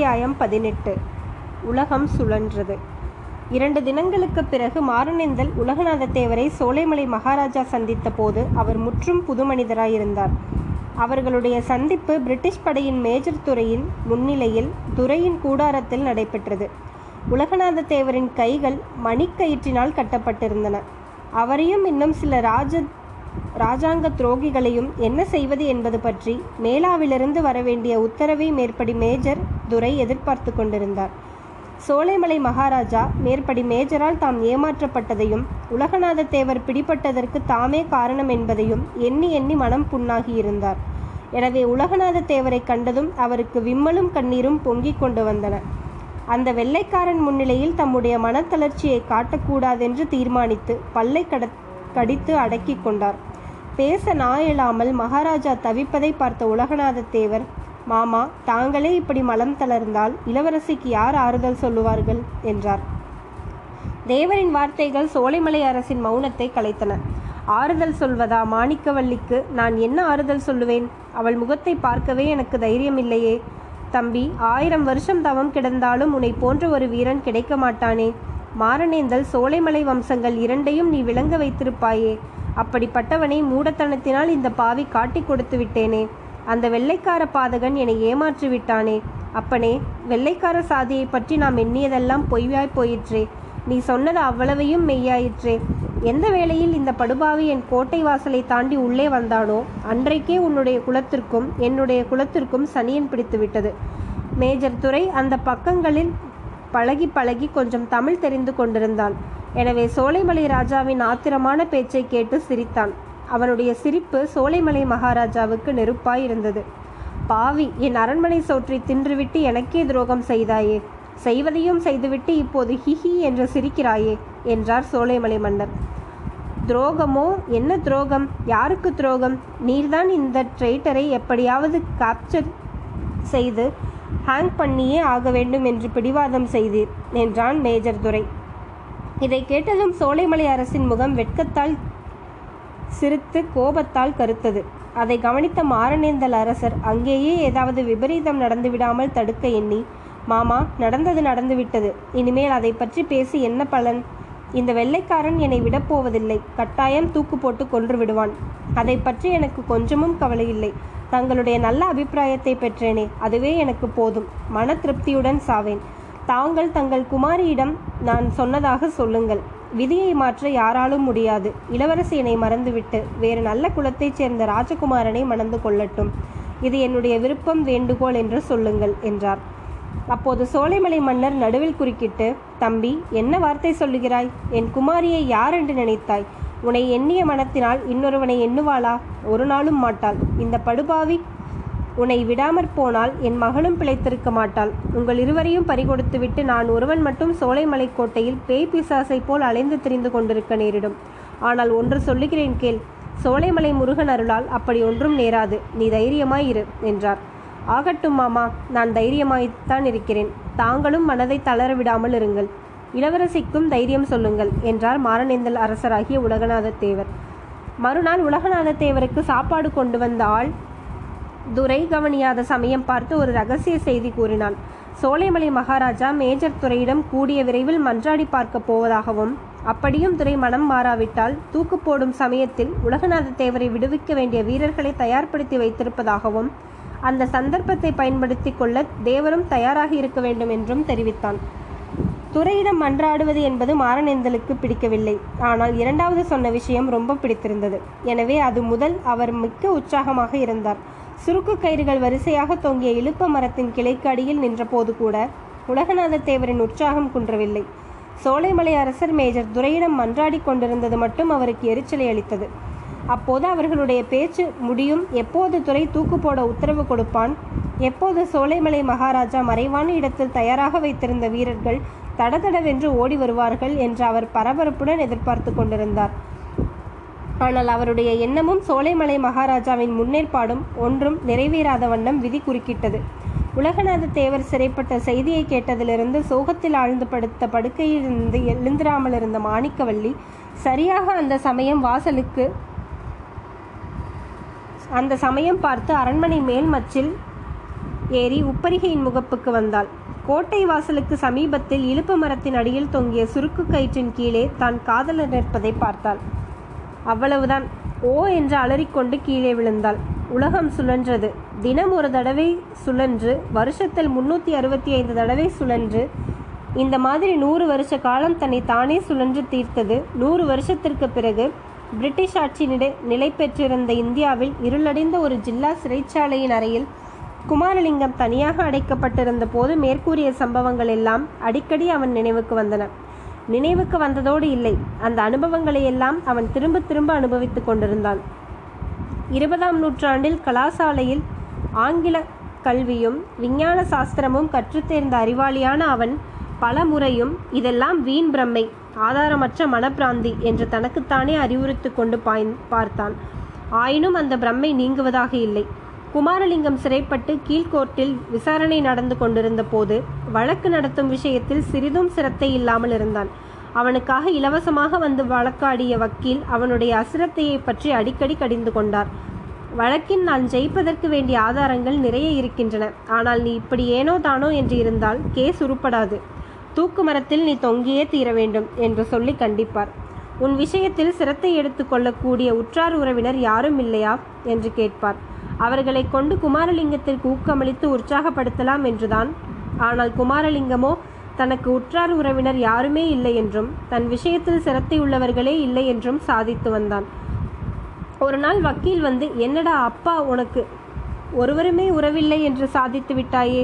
அத்தியாயம் பதினெட்டு. உலகம் சுழன்றது. இரண்டு தினங்களுக்கு பிறகு மாரணேந்தல் உலகநாதத்தேவரை சோலைமலை மகாராஜா சந்தித்த போது அவர் முற்றும் புது மனிதராயிருந்தார் அவர்களுடைய சந்திப்பு பிரிட்டிஷ் படையின் மேஜர் துறையின் முன்னிலையில் துறையின் கூடாரத்தில் நடைபெற்றது. உலகநாதத்தேவரின் கைகள் மணிக்கயிற்றினால் கட்டப்பட்டிருந்தன. அவரையும் இன்னும் சில ராஜ ராஜாங்க துரோகிகளையும் என்ன செய்வது என்பது பற்றி மேலாவிலிருந்து வரவேண்டிய உத்தரவை மேற்படி மேஜர் துரை எதிர்பார்த்து கொண்டிருந்தார். சோலைமலை மகாராஜா மேற்படி மேஜரால் தாம் ஏமாற்றப்பட்டதையும் உலகநாத தேவர் பிடிபட்டதற்கு தாமே காரணம் என்பதையும் எண்ணி எண்ணி மனம் புண்ணாகியிருந்தார் எனவே உலகநாத தேவரை கண்டதும் அவருக்கு விம்மலும் கண்ணீரும் பொங்கிக் கொண்டு வந்தன. அந்த வெள்ளைக்காரன் முன்னிலையில் தம்முடைய மனத்தளர்ச்சியை காட்டக்கூடாதென்று தீர்மானித்து பல்லை கட கடித்து அடக்கி கொண்டார். பேச நாயலாமல் மகாராஜா தவிப்பதை பார்த்த உலகநாத தேவர் மாமா தாங்களே இப்படி மலம் தளர்ந்தால் இளவரசிக்கு யார் ஆறுதல் சொல்லுவார்கள்? என்றார். தேவரின் வார்த்தைகள் சோலைமலை அரசின் மௌனத்தை கலைத்தன. ஆறுதல் சொல்வதா மாணிக்கவல்லிக்கு? நான் என்ன ஆறுதல் சொல்லுவேன்? அவள் முகத்தை பார்க்கவே எனக்கு தைரியமில்லையே. தம்பி ஆயிரம் வருஷம் தவம் கிடந்தாலும் உன்னை போன்ற ஒரு வீரன் கிடைக்க மாட்டானே மாரணேந்தல் சோலைமலை வம்சங்கள் இரண்டையும் நீ விளங்க வைத்திருப்பாயே. அப்படிப்பட்டவனை மூடத்தனத்தினால் இந்த பாவி காட்டி கொடுத்து விட்டேனே. அந்த வெள்ளைக்கார பாதகன் என்னை ஏமாற்றி விட்டானே. அப்பனே வெள்ளைக்கார சாதியை பற்றி நாம் எண்ணியதெல்லாம் பொய்யாய் போயிற்றே. நீ சொன்னது அவ்வளவையும் மெய்யாயிற்றே. எந்த வேளையில் இந்த படுபாவி என் கோட்டை வாசலை தாண்டி உள்ளே வந்தானோ அன்றைக்கே உன்னுடைய குலத்திற்கும் என்னுடைய குலத்திற்கும் சனியன் பிடித்துவிட்டது. மேஜர் துரை அந்த பக்கங்களில் பழகி பழகி கொஞ்சம் தமிழ் தெரிந்து கொண்டிருந்தான். எனவே சோலைமலை ராஜாவின் ஆத்திரமான பேச்சை கேட்டு சிரித்தான். அவனுடைய சிரிப்பு சோலைமலை மகாராஜாவுக்கு நெருப்பாய் இருந்தது. பாவி என் அரண்மனை சோற்றை தின்றுவிட்டு எனக்கே துரோகம் செய்தாயே. செய்வதையும் செய்துவிட்டு இப்போது ஹிஹி என்று சிரிக்கிறாயே என்றார் சோலைமலை மன்னர். துரோகமோ? என்ன துரோகம்? யாருக்கு துரோகம்? நீர்தான் இந்த ட்ரெய்டரை எப்படியாவது கேப்சர் செய்து ஹேங் பண்ணியே ஆக வேண்டும் என்று பிடிவாதம் செய்தீர் என்றான் மேஜர் துரை. இதை கேட்டதும் சோலைமலை அரசின் முகம் வெட்கத்தால் சிரித்து கோபத்தால் கருத்தது. அதை கவனித்த மாரணேந்தல் அரசர் அங்கேயே ஏதாவது விபரீதம் நடந்துவிடாமல் தடுக்க எண்ணி மாமா நடந்தது நடந்துவிட்டது. இனிமேல் அதை பற்றி பேசி என்ன பலன்? இந்த வெள்ளைக்காரன் என்னை விடப்போவதில்லை கட்டாயம் தூக்கு போட்டு கொன்று விடுவான். அதை பற்றி எனக்கு கொஞ்சமும் கவலை இல்லை. தங்களுடைய நல்ல அபிப்பிராயத்தை பெற்றேனே அதுவே எனக்கு போதும். மன திருப்தியுடன் சாவேன். தாங்கள் தங்கள் குமாரியிடம் நான் சொன்னதாக சொல்லுங்கள். விதியை மாற்ற யாராலும் முடியாது. இளவரசி என்னை மறந்துவிட்டு வேறு நல்ல குலத்தைச் சேர்ந்த ராஜகுமாரனை மணந்து கொள்ளட்டும். இது என்னுடைய விருப்பம் வேண்டுகோள் என்று சொல்லுங்கள் என்றார். அப்போது சோலைமலை மன்னர் நடுவில் குறுக்கிட்டு தம்பி என்ன வார்த்தை சொல்லுகிறாய்? என் குமாரியை யார் என்று நினைத்தாய்? உன்னை எண்ணிய மனத்தினால் இன்னொருவனை எண்ணுவாளா? ஒரு நாளும் மாட்டாள். இந்த படுபாவி உன்னை விடாமற் போனால் என் மகளும் பிழைத்திருக்க மாட்டாள். உங்கள் இருவரையும் பறிகொடுத்துவிட்டு நான் ஒருவன் மட்டும் சோலைமலை கோட்டையில் பேய் பிசாசை போல் அலைந்து திரிந்து கொண்டிருக்க நேரிடும். ஆனால் ஒன்று சொல்லுகிறேன் கேள் சோலைமலை முருகன் அருளால் அப்படி ஒன்றும் நேராது. நீ தைரியமாய் இரு என்றார். ஆகட்டும் மாமா நான் தைரியமாய்த்தான் இருக்கிறேன். தாங்களும் மனதை தளர விடாமல் இருங்கள். இளவரசிக்கும் தைரியம் சொல்லுங்கள் என்றார் மாரணேந்தல் அரசராகிய உலகநாத தேவர். மறுநாள் உலகநாத தேவருக்கு சாப்பாடு கொண்டு வந்த ஆள் துரை கவனியாத சமயம் பார்த்து ஒரு ரகசிய செய்தி கூறினான். சோலைமலை மகாராஜா மேஜர் துறையிடம் கூடிய விரைவில் மன்றாடி பார்க்க போவதாகவும் அப்படியும் துறை மனம் மாறாவிட்டால் தூக்கு போடும் சமயத்தில் உலகநாத தேவரை விடுவிக்க வேண்டிய வீரர்களை தயார்படுத்தி வைத்திருப்பதாகவும் அந்த சந்தர்ப்பத்தை பயன்படுத்தி கொள்ள தேவரும் தயாராக இருக்க வேண்டும் என்றும் தெரிவித்தான். துறையிடம் மன்றாடுவது என்பது மாரணேந்தலுக்கு பிடிக்கவில்லை. ஆனால் இரண்டாவது சொன்ன விஷயம் ரொம்ப பிடித்திருந்தது. எனவே அது முதல் அவர் மிக்க உற்சாகமாக இருந்தார். சுருக்கு கயிறுகள் வரிசையாக தொங்கிய இழுப்ப மரத்தின் கிளைக்கு அடியில் நின்றபோது கூட உலகநாத தேவரின் உற்சாகம் குன்றவில்லை. சோலைமலை அரசர் மேஜர் துரையிடம் மன்றாடி கொண்டிருந்தது மட்டும் அவருக்கு எரிச்சலை அளித்தது. அப்போது அவர்களுடைய பேச்சு முடியும் எப்போது துறை தூக்கு போட உத்தரவு கொடுப்பான்? எப்போது சோலைமலை மகாராஜா மறைவான இடத்தில் தயாராக வைத்திருந்த வீரர்கள் தடதடவென்று ஓடி வருவார்கள் என்று அவர் பரபரப்புடன் எதிர்பார்த்து கொண்டிருந்தார். ஆனால் அவருடைய எண்ணமும் சோலைமலை மகாராஜாவின் முன்னேற்பாடும் ஒன்றும் நிறைவேறாத வண்ணம் விதி குறுக்கிட்டது. உலகநாத தேவர் சிறைப்பட்ட செய்தியை கேட்டதிலிருந்து சோகத்தில் ஆழ்ந்து படுத்த படுக்கையிலிருந்து எழுந்திராமல் இருந்த மாணிக்கவல்லி சரியாக அந்த சமயம் வாசலுக்கு அந்த சமயம் பார்த்து அரண்மனை மேல் மச்சில் ஏறி உப்பரிகையின் முகப்புக்கு வந்தாள். கோட்டை வாசலுக்கு சமீபத்தில் இலுப்பு மரத்தின் அடியில் தொங்கிய சுருக்கு கயிற்றின் கீழே தான் காதலர் நிற்பதை பார்த்தாள். அவ்வளவுதான். ஓ என்று அலறிக்கொண்டு கீழே விழுந்தாள். உலகம் சுழன்றது. தினம் ஒரு தடவை சுழன்று வருஷத்தில் முன்னூற்றி அறுபத்தி ஐந்து தடவை சுழன்று இந்த மாதிரி நூறு வருஷ காலம் தன்னை தானே சுழன்று தீர்த்தது. நூறு வருஷத்திற்கு பிறகு பிரிட்டிஷ் ஆட்சி நிலை நிலை பெற்றிருந்த இந்தியாவில் இருளடைந்த ஒரு ஜில்லா சிறைச்சாலையின் அறையில் குமாரலிங்கம் தனியாக அடைக்கப்பட்டிருந்த போது மேற்கூறிய சம்பவங்கள் எல்லாம் அடிக்கடி அவன் நினைவுக்கு வந்தன. நினைவுக்கு வந்ததோடு இல்லை. அந்த அனுபவங்களை எல்லாம் அவன் திரும்ப திரும்ப அனுபவித்துக் கொண்டிருந்தான். இருபதாம் நூற்றாண்டில் கலாசாலையில் ஆங்கில கல்வியும் விஞ்ஞான சாஸ்திரமும் கற்றுத்தேர்ந்த அறிவாளியான அவன் பல முறையும் இதெல்லாம் வீண் பிரம்மை ஆதாரமற்ற மனப்பிராந்தி என்று தனக்குத்தானே அறிவுறுத்து கொண்டு பாய் பார்த்தான். ஆயினும் அந்த பிரம்மை நீங்குவதாக இல்லை. குமாரலிங்கம் சிறைப்பட்டு கீழ்கோர்ட்டில் விசாரணை நடந்து கொண்டிருந்த போது வழக்கு நடத்தும் விஷயத்தில் சிறிதும் சிரத்தை இல்லாமல் இருந்தான். அவனுக்காக இலவசமாக வந்து வழக்காடிய வக்கீல் அவனுடைய அசிரத்தையை பற்றி அடிக்கடி கடிந்து கொண்டார். வழக்கின் நான் ஜெயிப்பதற்கு வேண்டிய ஆதாரங்கள் நிறைய இருக்கின்றன. ஆனால் நீ இப்படி ஏனோ தானோ என்று இருந்தால் கேஸ் உருப்படாது. தூக்கு மரத்தில் நீ தொங்கியே தீர வேண்டும் என்று சொல்லி கண்டிப்பார். உன் விஷயத்தில் சிரத்தை எடுத்துக்கொள்ளக்கூடிய உற்றார் உறவினர் யாரும் இல்லையா? என்று கேட்பார். அவர்களை கொண்டு குமாரலிங்கத்திற்கு ஊக்கமளித்து உற்சாகப்படுத்தலாம் என்றுதான். ஆனால் குமாரலிங்கமோ தனக்கு உற்றார் உறவினர் யாருமே இல்லை என்றும் தன் விஷயத்தில் சிரத்தை உள்ளவர்களே இல்லை என்றும் சாதித்து வந்தான். ஒரு நாள் வக்கீல் வந்து என்னடா அப்பா உனக்கு ஒருவருமே உறவில்லை என்று சாதித்து விட்டாயே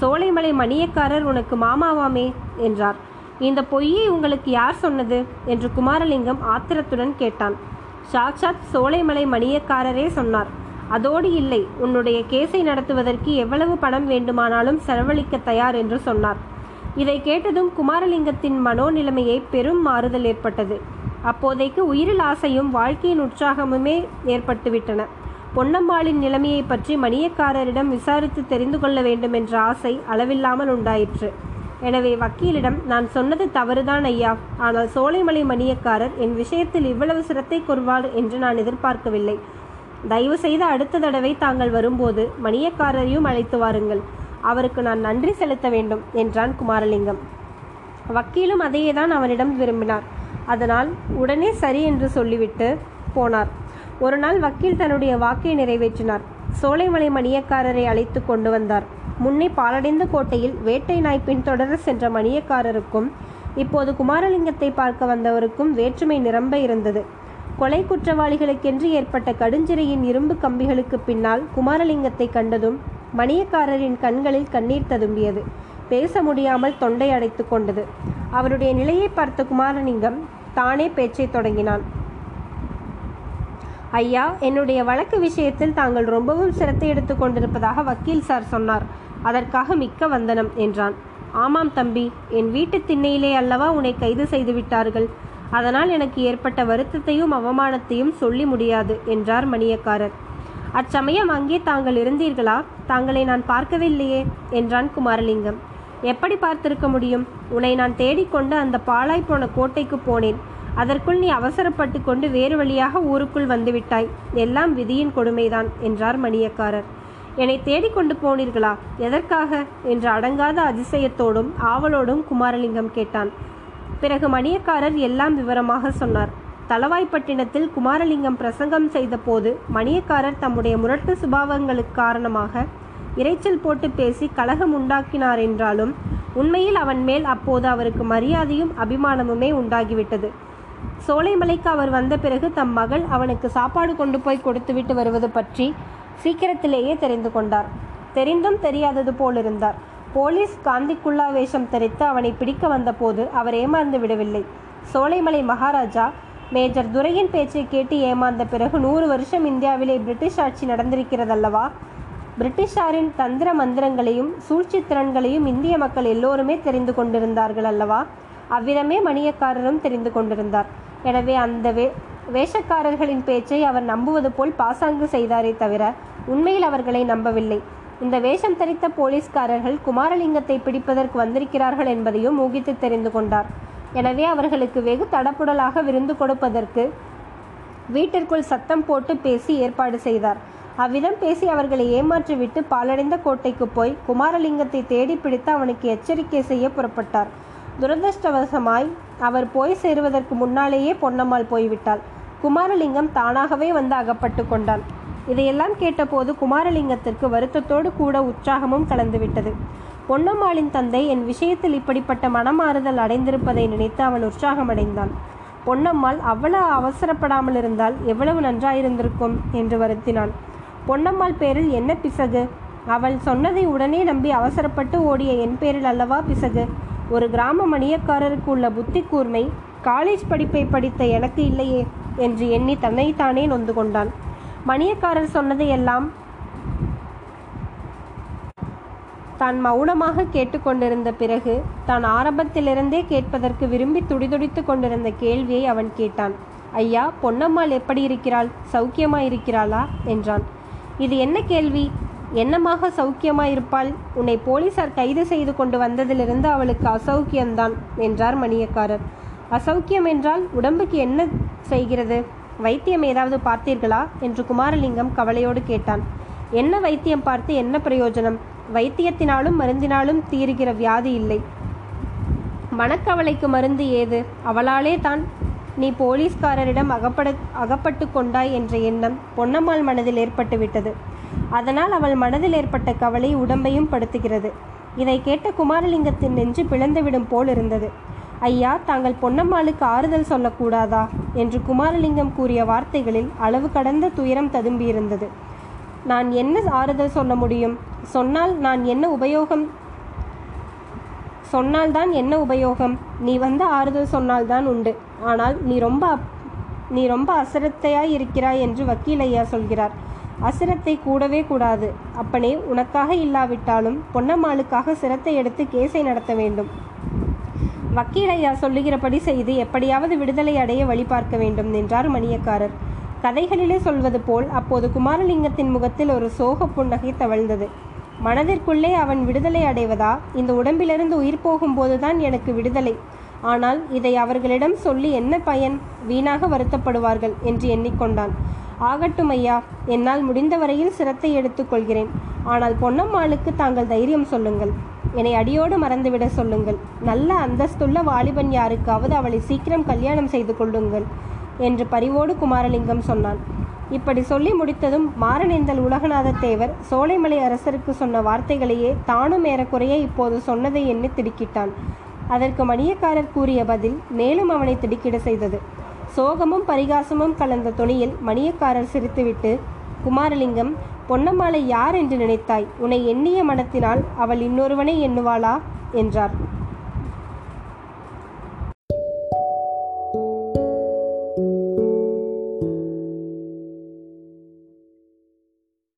சோலைமலை மணியக்காரர் உனக்கு மாமாவாமே? என்றார். இந்த பொய்யை உங்களுக்கு யார் சொன்னது? என்று குமாரலிங்கம் ஆத்திரத்துடன் கேட்டான். சாக்ஷாத் சோலைமலை மணியக்காரரே சொன்னார். அதோடு இல்லை உன்னுடைய கேஸை நடத்துவதற்கு எவ்வளவு பணம் வேண்டுமானாலும் செலவழிக்க தயார் என்று சொன்னார். இதை கேட்டதும் குமாரலிங்கத்தின் மனோநிலைமையை பெரும் மாறுதல் ஏற்பட்டது. அப்போதைக்கு உயிரில் ஆசையும் வாழ்க்கையின் உற்சாகமுமே ஏற்பட்டுவிட்டன. பொன்னம்மாளின் நிலைமையை பற்றி மணியக்காரரிடம் விசாரித்து தெரிந்து கொள்ள வேண்டும் என்ற ஆசை அளவில்லாமல் உண்டாயிற்று. எனவே வக்கீலிடம் நான் சொன்னது தவறுதான் ஐயா. ஆனால் சோலைமலை மணியக்காரர் என் விஷயத்தில் இவ்வளவு சிரத்தை கொள்வார் என்று நான் எதிர்பார்க்கவில்லை. தயவு செய்து அடுத்த தடவை தாங்கள் வரும்போது மணியக்காரரையும் அழைத்து வாருங்கள். அவருக்கு நான் நன்றி செலுத்த வேண்டும் என்றான் குமாரலிங்கம். வக்கீலும் அதையே தான் அவனிடம் விரும்பினார். அதனால் உடனே சரி என்று சொல்லிவிட்டு போனார். ஒரு நாள் வக்கீல் தன்னுடைய வாக்கை நிறைவேற்றினார். சோலைமலை மணியக்காரரை அழைத்து கொண்டு வந்தார். முன்னே பாலடைந்த கோட்டையில் வேட்டை நாய் பின்தொடர சென்ற மணியக்காரருக்கும் இப்போது குமாரலிங்கத்தை பார்க்க வந்தவருக்கும் வேற்றுமை நிரம்ப இருந்தது. கொலை குற்றவாளிகளுக்கென்று ஏற்பட்ட கடுஞ்சிறையின் இரும்பு கம்பிகளுக்கு பின்னால் குமாரலிங்கத்தை கண்டதும் மணியக்காரரின் கண்களில் கண்ணீர் ததும்பியது. பேச முடியாமல் தொண்டை அடைத்து கொண்டது. அவருடைய நிலையை பார்த்த குமாரலிங்கம் தானே பேச்சை தொடங்கினான். ஐயா என்னுடைய வழக்கு விஷயத்தில் தாங்கள் ரொம்பவும் சிரத்தை எடுத்துக் கொண்டிருப்பதாக வக்கீல் சார் சொன்னார். அதற்காக மிக்க வந்தனம் என்றான். ஆமாம் தம்பி என் வீட்டு திண்ணையிலே அல்லவா உன்னை கைது செய்து விட்டார்கள்? அதனால் எனக்கு ஏற்பட்ட வருத்தத்தையும் அவமானத்தையும் சொல்லி முடியாது என்றார் மணியக்காரர். அச்சமயம் அங்கே தாங்கள் இருந்தீர்களா? தாங்களை நான் பார்க்கவில்லையே என்றான் குமாரலிங்கம். எப்படி பார்த்திருக்க முடியும்? உன்னை நான் தேடிக்கொண்டு அந்த பாழாய் போன கோட்டைக்கு போனேன். அதற்குள் நீ அவசரப்பட்டு கொண்டு வேறு வழியாக ஊருக்குள் வந்துவிட்டாய். எல்லாம் விதியின் கொடுமைதான் என்றார் மணியக்காரர். என்னை தேடிக்கொண்டு போனீர்களா? எதற்காக? என்று அடங்காத அதிசயத்தோடும் ஆவலோடும் குமாரலிங்கம் கேட்டான். பிறகு மணியக்காரர் எல்லாம் விவரமாக சொன்னார். தளவாய்ப்பட்டினத்தில் குமாரலிங்கம் பிரசங்கம் செய்தபோது மணியக்காரர் தம்முடைய முரட்டு சுபாவங்களுக்கு காரணமாக இரைச்சல் போட்டு பேசி கலகம் உண்டாக்கினார் என்றாலும் உண்மையில் அவன் மேல் அப்போது அவருக்கு மரியாதையும் அபிமானமுமே உண்டாகிவிட்டது. சோலைமலைக்கு அவர் வந்த பிறகு தம் மகள் அவனுக்கு சாப்பாடு கொண்டு போய் கொடுத்துவிட்டு வருவது பற்றி சீக்கிரத்திலேயே தெரிந்து கொண்டார். தெரிந்தும் தெரியாதது போலிருந்தார். போலீஸ் காந்திக்குள்ளா வேஷம் தரித்து அவனை பிடிக்க வந்தபோது அவர் ஏமாந்து விடவில்லை. சோலைமலை மகாராஜா மேஜர் துரையின் பேச்சை கேட்டு ஏமாந்த பிறகு நூறு வருஷம் இந்தியாவிலே பிரிட்டிஷ் ஆட்சி நடந்திருக்கிறதல்லவா? பிரிட்டிஷாரின் தந்திர மந்திரங்களையும் சூழ்ச்சி திறன்களையும் இந்திய மக்கள் எல்லோருமே தெரிந்து கொண்டிருந்தார்கள் அல்லவா அவ்விதமே மணியக்காரரும் தெரிந்து கொண்டிருந்தார். எனவே அந்த வே வேஷக்காரர்களின் பேச்சை அவர் நம்புவது போல் பாசாங்கு செய்தாரே தவிர உண்மையில் அவர்களை நம்பவில்லை. இந்த வேஷம் தரித்த போலீஸ்காரர்கள் குமாரலிங்கத்தை பிடிப்பதற்கு வந்திருக்கிறார்கள் என்பதையும் ஊகித்து தெரிந்து கொண்டார். எனவே அவர்களுக்கு வெகு தடப்புடலாக விருந்து கொடுப்பதற்கு வீட்டிற்குள் சத்தம் போட்டு பேசி ஏற்பாடு செய்தார். அவ்விதம் பேசி அவர்களை ஏமாற்றிவிட்டு பாலடைந்த கோட்டைக்கு போய் குமாரலிங்கத்தை தேடி பிடித்து அவனுக்கு எச்சரிக்கை செய்ய புறப்பட்டார். துரதிருஷ்டவசமாய் அவர் போய் சேருவதற்கு முன்னாலேயே பொன்னம்மாள் போய்விட்டாள். குமாரலிங்கம் தானாகவே வந்து அகப்பட்டு கொண்டான். இதையெல்லாம் கேட்டபோது குமாரலிங்கத்திற்கு வருத்தத்தோடு கூட உற்சாகமும் கலந்துவிட்டது. பொன்னம்மாளின் தந்தை என் விஷயத்தில் இப்படிப்பட்ட மனமாறுதல் அடைந்திருப்பதை நினைத்து அவன் உற்சாகமடைந்தான். பொன்னம்மாள் அவ்வளவு அவசரப்படாமல் இருந்தால் எவ்வளவு நன்றாயிருந்திருக்கும்? என்று வருத்தினான் பொன்னம்மாள் பேரில் என்ன பிசகு? அவள் சொன்னதை உடனே நம்பி அவசரப்பட்டு ஓடிய என் பேரில் அல்லவா பிசகு? ஒரு கிராம மணியக்காரருக்கு உள்ள புத்தி கூர்மை காலேஜ் படிப்பை படித்த எனக்கு இல்லையே என்று எண்ணி தன்னைத்தானே நொந்து கொண்டான். மணியக்காரர் சொன்னதையெல்லாம் தான் மௌனமாக கேட்டுக்கொண்டிருந்த பிறகு தான் ஆரம்பத்திலிருந்தே கேட்பதற்கு விரும்பி துடிதுடித்து கொண்டிருந்த கேள்வியை அவன் கேட்டான். ஐயா பொன்னம்மாள் எப்படி இருக்கிறாள்? சௌக்கியமாயிருக்கிறாளா? என்றான். இது என்ன கேள்வி? என்னமாக சௌக்கியமாயிருப்பாள்? உன்னை போலீசார் கைது செய்து கொண்டு வந்ததிலிருந்து அவளுக்கு அசௌக்கியம்தான் என்றார் மணியக்காரர். அசௌக்கியம் என்றால் உடம்புக்கு என்ன செய்கிறது? வைத்தியம் ஏதாவது பார்த்தீர்களா? என்று குமாரலிங்கம் கவலையோடு கேட்டான். என்ன வைத்தியம் பார்த்து என்ன பிரயோஜனம்? வைத்தியத்தினாலும் மருந்தினாலும் தீருகிற வியாதி இல்லை. மனக்கவலைக்கு மருந்து ஏது? அவளாலே தான் நீ போலீஸ்காரரிடம் அகப்பட அகப்பட்டு கொண்டாய் என்ற எண்ணம் பொன்னம்மாள் மனதில் ஏற்பட்டுவிட்டது அதனால் அவள் மனதில் ஏற்பட்ட கவலை உடம்பையும் படுத்துகிறது. இதை கேட்ட குமாரலிங்கத்தின் நெஞ்சு பிளந்துவிடும் போல் இருந்தது. ஐயா தாங்கள் பொன்னம்மாளுக்கு ஆறுதல் சொல்லக்கூடாதா? என்று குமாரலிங்கம் கூறிய வார்த்தைகளில் அளவு கடந்த துயரம் ததும்பியிருந்தது. நான் என்ன ஆறுதல் சொல்ல முடியும்? சொன்னால் நான் என்ன உபயோகம்? சொன்னால்தான் என்ன உபயோகம்? நீ வந்து ஆறுதல் சொன்னால்தான் உண்டு. ஆனால் நீ ரொம்ப அப்- நீ ரொம்ப அசிரத்தையாய் இருக்கிறாய் என்று வக்கீல் ஐயா சொல்கிறார். அசிரத்தை கூடவே கூடாது. அப்பனே உனக்காக இல்லாவிட்டாலும் பொன்னம்மாளுக்காக சிரத்தை எடுத்து கேஸை நடத்த வேண்டும். வக்கீல் ஐயா சொல்லுகிறபடி செய்து எப்படியாவது விடுதலை அடைய வழி பார்க்க வேண்டும் என்றார் மணியக்காரர். கதைகளிலே சொல்வது போல் அப்போது குமாரலிங்கத்தின் முகத்தில் ஒரு சோக புன்னகை தவழ்ந்தது. மனதிற்குள்ளே அவன் விடுதலை அடைவதா? இந்த உடம்பிலிருந்து உயிர் போகும்போதுதான் எனக்கு விடுதலை. ஆனால் இதை அவர்களிடம் சொல்லி என்ன பயன்? வீணாக வருத்தப்படுவார்கள் என்று எண்ணிக்கொண்டான். ஆகட்டும் ஐயா என்னால் முடிந்தவரையில் சிரத்தை எடுத்துக்கொள்கிறேன். ஆனால் பொன்னம்மாளுக்கு தாங்கள் தைரியம் சொல்லுங்கள். என்னை அடியோடு மறந்துவிட சொல்லுங்கள். நல்ல அந்தஸ்துள்ள வாலிபன் யாருக்காவது அவளை சீக்கிரம் கல்யாணம் செய்து கொள்ளுங்கள் என்று பரிவோடு குமாரலிங்கம் சொன்னான். இப்படி சொல்லி முடித்ததும் மாரநேந்தல் உலகநாத தேவர் சோலைமலை அரசருக்கு சொன்ன வார்த்தைகளையே தானும் ஏறக்குறைய இப்போது சொன்னதை எண்ணி திடுக்கிட்டான். அதற்கு மணியக்காரர் கூறிய பதில் மேலும் அவனை திடுக்கிட செய்தது. சோகமும் பரிகாசமும் கலந்த துணியில் மணியக்காரர் சிரித்துவிட்டு குமாரலிங்கம் பொன்னம்மாளை யார் என்று நினைத்தாய்? உன்னை எண்ணிய மனத்தினால் அவள் இன்னொருவனை எண்ணுவாளா? என்றார்.